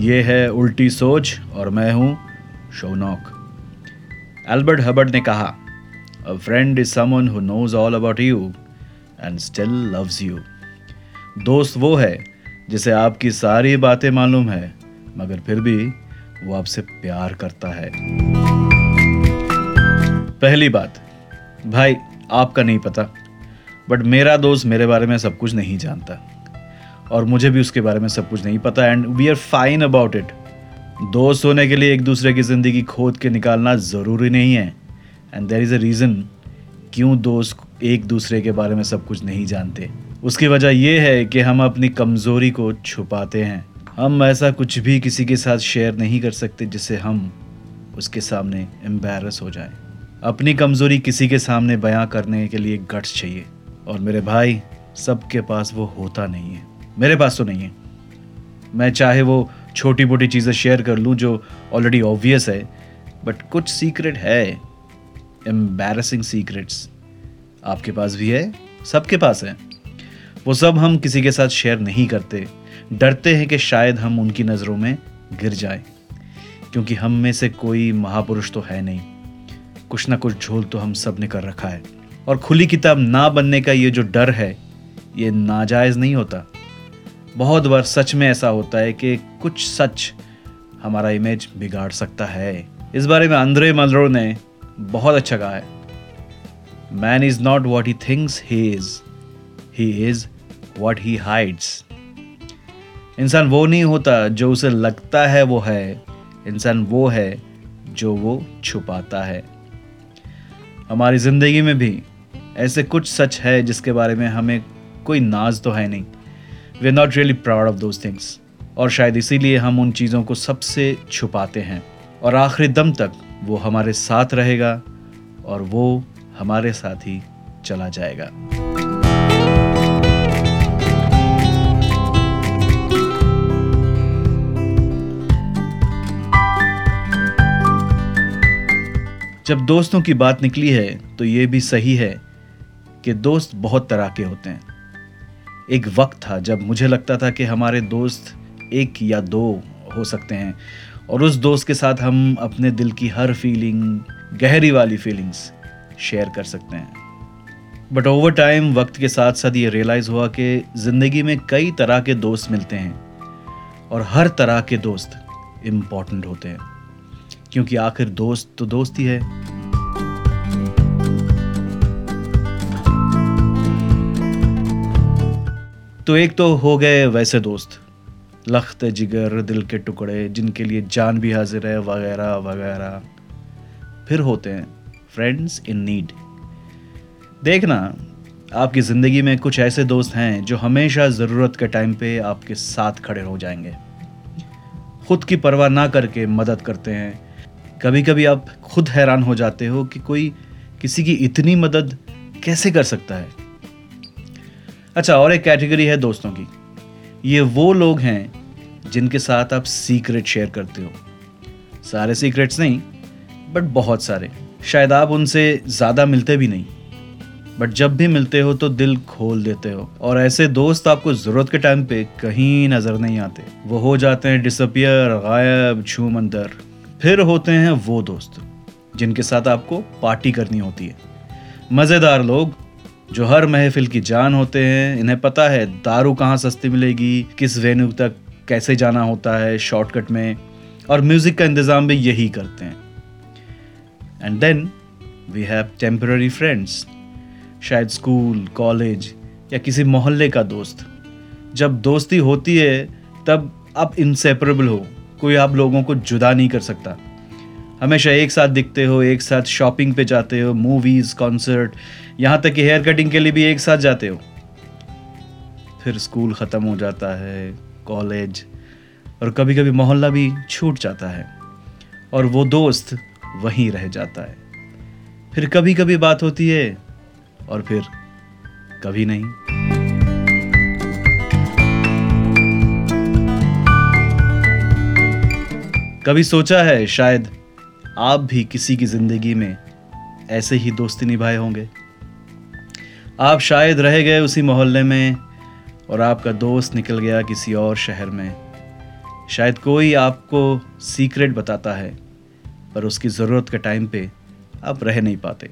ये है उल्टी सोच और मैं हूँ शोनॉक। एल्बर्ट हबर्ट ने कहा a friend is someone who knows all about you and still loves you दोस्त वो है जिसे आपकी सारी बातें मालूम है, मगर फिर भी वो आपसे प्यार करता है। पहली बात, भाई, आपका नहीं पता, बट मेरा दोस्त मेरे बारे में सब कुछ नहीं जानता। और मुझे भी उसके बारे में सब कुछ नहीं पता। And we are fine about it दोस्त होने के लिए एक दूसरे की ज़िंदगी खोद के निकालना ज़रूरी नहीं है। And there is a reason क्यों दोस्त एक दूसरे के बारे में सब कुछ नहीं जानते। उसकी वजह यह है कि हम अपनी कमज़ोरी को छुपाते हैं। हम ऐसा कुछ भी किसी के साथ शेयर नहीं कर सकते जिससे हम उसके सामने एम्बेरस हो जाएँ। अपनी कमज़ोरी किसी के सामने बयां करने के लिए गट्स चाहिए। और मेरे भाई, सबके पास वो होता नहीं है। मेरे पास तो नहीं है। मैं चाहे वो छोटी मोटी चीज़ें शेयर कर लूँ जो ऑलरेडी ऑब्वियस है बट कुछ सीक्रेट है। एम्बेरसिंग सीक्रेट्स आपके पास भी है, सबके पास है। वो सब हम किसी के साथ शेयर नहीं करते। डरते हैं कि शायद हम उनकी नज़रों में गिर जाए, क्योंकि हम में से कोई महापुरुष तो है नहीं। कुछ ना कुछ झोल तो हम सबने कर रखा है। और खुली किताब ना बनने का ये जो डर है, ये नाजायज़ नहीं होता। बहुत बार सच में ऐसा होता है कि कुछ सच हमारा इमेज बिगाड़ सकता है। इस बारे में अंद्रे मलरो ने बहुत अच्छा कहा है। Man is not what he thinks he is he is what he hides इंसान वो नहीं होता जो उसे लगता है वो है। इंसान वो है जो वो छुपाता है। हमारी ज़िंदगी में भी ऐसे कुछ सच है जिसके बारे में हमें कोई नाज तो है नहीं। We not really proud of those things और शायद इसीलिए हम उन चीज़ों को सबसे छुपाते हैं। और आखिरी दम तक वो हमारे साथ रहेगा और वो हमारे साथ ही चला जाएगा। जब दोस्तों की बात निकली है तो ये भी सही है कि दोस्त बहुत तरह के होते हैं। एक वक्त था जब मुझे लगता था कि हमारे दोस्त एक या दो हो सकते हैं। और उस दोस्त के साथ हम अपने दिल की हर फीलिंग गहरी वाली फीलिंग्स शेयर कर सकते हैं। बट ओवर टाइम वक्त के साथ साथ ये रियलाइज़ हुआ कि ज़िंदगी में कई तरह के दोस्त मिलते हैं और हर तरह के दोस्त इंपॉर्टेंट होते हैं। क्योंकि आखिर दोस्त तो दोस्त ही है। तो एक तो हो गए वैसे दोस्त, लख्त, जिगर, दिल के टुकड़े, जिनके लिए जान भी हाजिर है, वगैरह वगैरह। फिर होते हैं फ्रेंड्स इन नीड देखना, आपकी ज़िंदगी में कुछ ऐसे दोस्त हैं जो हमेशा ज़रूरत के टाइम पे आपके साथ खड़े हो जाएँगे। खुद की परवाह ना करके मदद करते हैं। कभी कभी आप खुद हैरान हो जाते हो कि कोई किसी की इतनी मदद कैसे कर सकता है? अच्छा और एक कैटेगरी है दोस्तों की। ये वो लोग हैं जिनके साथ आप सीक्रेट शेयर करते हो। सारे सीक्रेट्स नहीं बट बहुत सारे। शायद आप उनसे ज़्यादा मिलते भी नहीं। बट जब भी मिलते हो तो दिल खोल देते हो। और ऐसे दोस्त आपको ज़रूरत के टाइम पे कहीं नज़र नहीं आते। वो हो जाते हैं डिसअपियर गायब छू अंदर। फिर होते हैं वो दोस्त, जिनके साथ आपको पार्टी करनी होती है। मज़ेदार लोग जो हर महफिल की जान होते हैं, इन्हें पता है दारू कहाँ सस्ती मिलेगी, किस वेन्यू तक कैसे जाना होता है शॉर्टकट में, और म्यूज़िक का इंतज़ाम भी यही करते हैं। And then we have temporary friends शायद स्कूल, कॉलेज, या किसी मोहल्ले का दोस्त। जब दोस्ती होती है, तब आप इंसेपरेबल हो, कोई आप लोगों को जुदा नहीं कर सकता। हमेशा एक साथ दिखते हो, एक साथ शॉपिंग पे जाते हो मूवीज़ कॉन्सर्ट यहाँ तक कि हेयर कटिंग के लिए भी एक साथ जाते हो। फिर स्कूल ख़त्म हो जाता है कॉलेज और कभी कभी मोहल्ला भी छूट जाता है, और वो दोस्त वहीं रह जाता है। फिर कभी कभी बात होती है, और फिर कभी नहीं। कभी सोचा है शायद आप भी किसी की ज़िंदगी में ऐसे ही दोस्ती निभाए होंगे। आप शायद रह गए उसी मोहल्ले में और आपका दोस्त निकल गया किसी और शहर में। शायद कोई आपको सीक्रेट बताता है, पर उसकी ज़रूरत के टाइम पे आप रह नहीं पाते।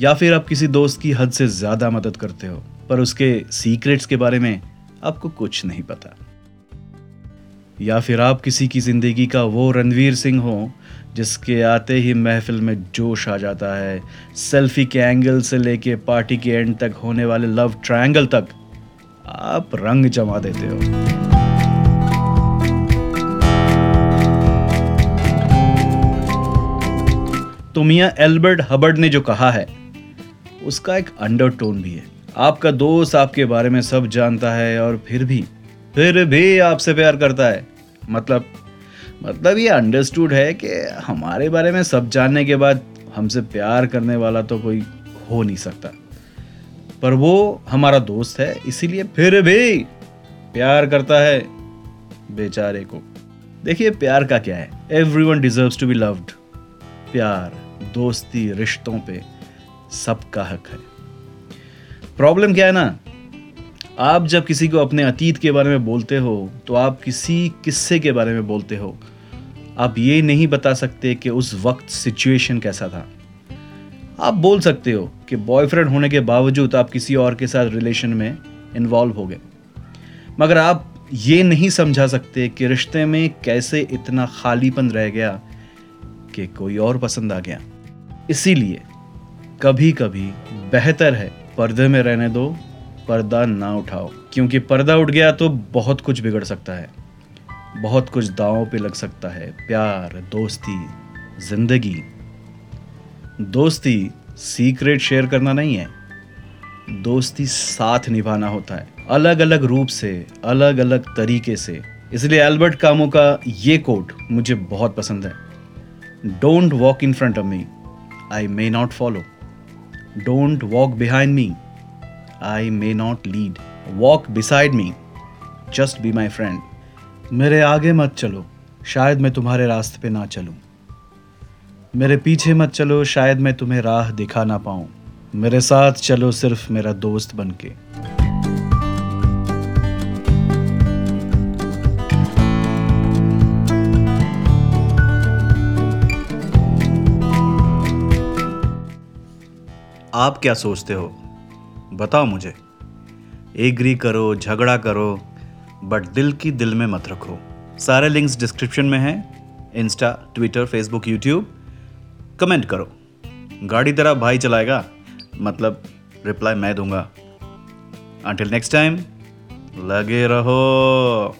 या फिर आप किसी दोस्त की हद से ज़्यादा मदद करते हो, पर उसके सीक्रेट्स के बारे में आपको कुछ नहीं पता। या फिर आप किसी की ज़िंदगी का वो रणवीर सिंह हो, जिसके आते ही महफिल में जोश आ जाता है, सेल्फी के एंगल से लेके पार्टी के एंड तक होने वाले लव ट्रायंगल तक, आप रंग जमा देते हो। तो मियाँ एल्बर्ट हबर्ड ने जो कहा है, उसका एक अंडरटोन भी है। आपका दोस्त आपके बारे में सब जानता है और फिर भी फिर भी आपसे प्यार करता है। मतलब मतलब ये अंडरस्टूड है कि हमारे बारे में सब जानने के बाद हमसे प्यार करने वाला तो कोई हो नहीं सकता। पर वो हमारा दोस्त है, इसीलिए फिर भी प्यार करता है बेचारे को। देखिए, प्यार का क्या है? Everyone deserve to be loved प्यार, दोस्ती, रिश्तों पे सबका हक है। प्रॉब्लम क्या है ना? आप जब किसी को अपने अतीत के बारे में बोलते हो तो आप किसी किस्से के बारे में बोलते हो। आप ये नहीं बता सकते कि उस वक्त सिचुएशन कैसा था। आप बोल सकते हो कि बॉयफ्रेंड होने के बावजूद आप किसी और के साथ रिलेशन में इन्वॉल्व हो गए। मगर आप ये नहीं समझा सकते कि रिश्ते में कैसे इतना खालीपन रह गया कि कोई और पसंद आ गया। इसीलिए कभी कभी बेहतर है पर्दे में रहने दो पर्दा ना उठाओ। क्योंकि पर्दा उठ गया तो बहुत कुछ बिगड़ सकता है। बहुत कुछ दांव पे लग सकता है। प्यार, दोस्ती, ज़िंदगी। दोस्ती सीक्रेट शेयर करना नहीं है। दोस्ती साथ निभाना होता है। अलग अलग रूप से अलग अलग तरीके से। इसलिए एल्बर्ट कामो का ये कोट मुझे बहुत पसंद है। Don't walk in front of me I may not follow don't walk behind me I may not lead walk beside me just be my friend मेरे आगे मत चलो। शायद मैं तुम्हारे रास्ते पे ना चलूँ। मेरे पीछे मत चलो। शायद मैं तुम्हें राह दिखा ना पाऊँ। मेरे साथ चलो सिर्फ़ मेरा दोस्त बन के आप क्या सोचते हो? बताओ मुझे। एग्री करो, झगड़ा करो बट दिल की दिल में मत रखो। सारे लिंक्स डिस्क्रिप्शन में हैं Insta Twitter Facebook YouTube comment करो। गाड़ी तेरा भाई चलाएगा मतलब रिप्लाई मैं दूँगा। अंटिल नेक्स्ट टाइम लगे रहो।